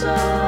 so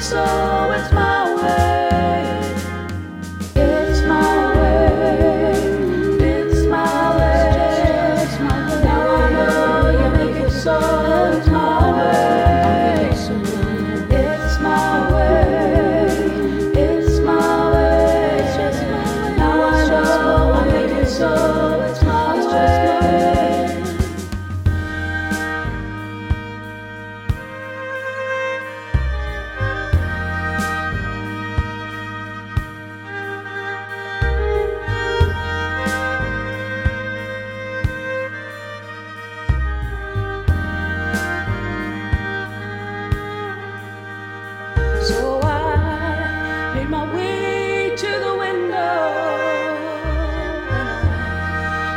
so. It's my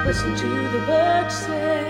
Listen to the birds sing.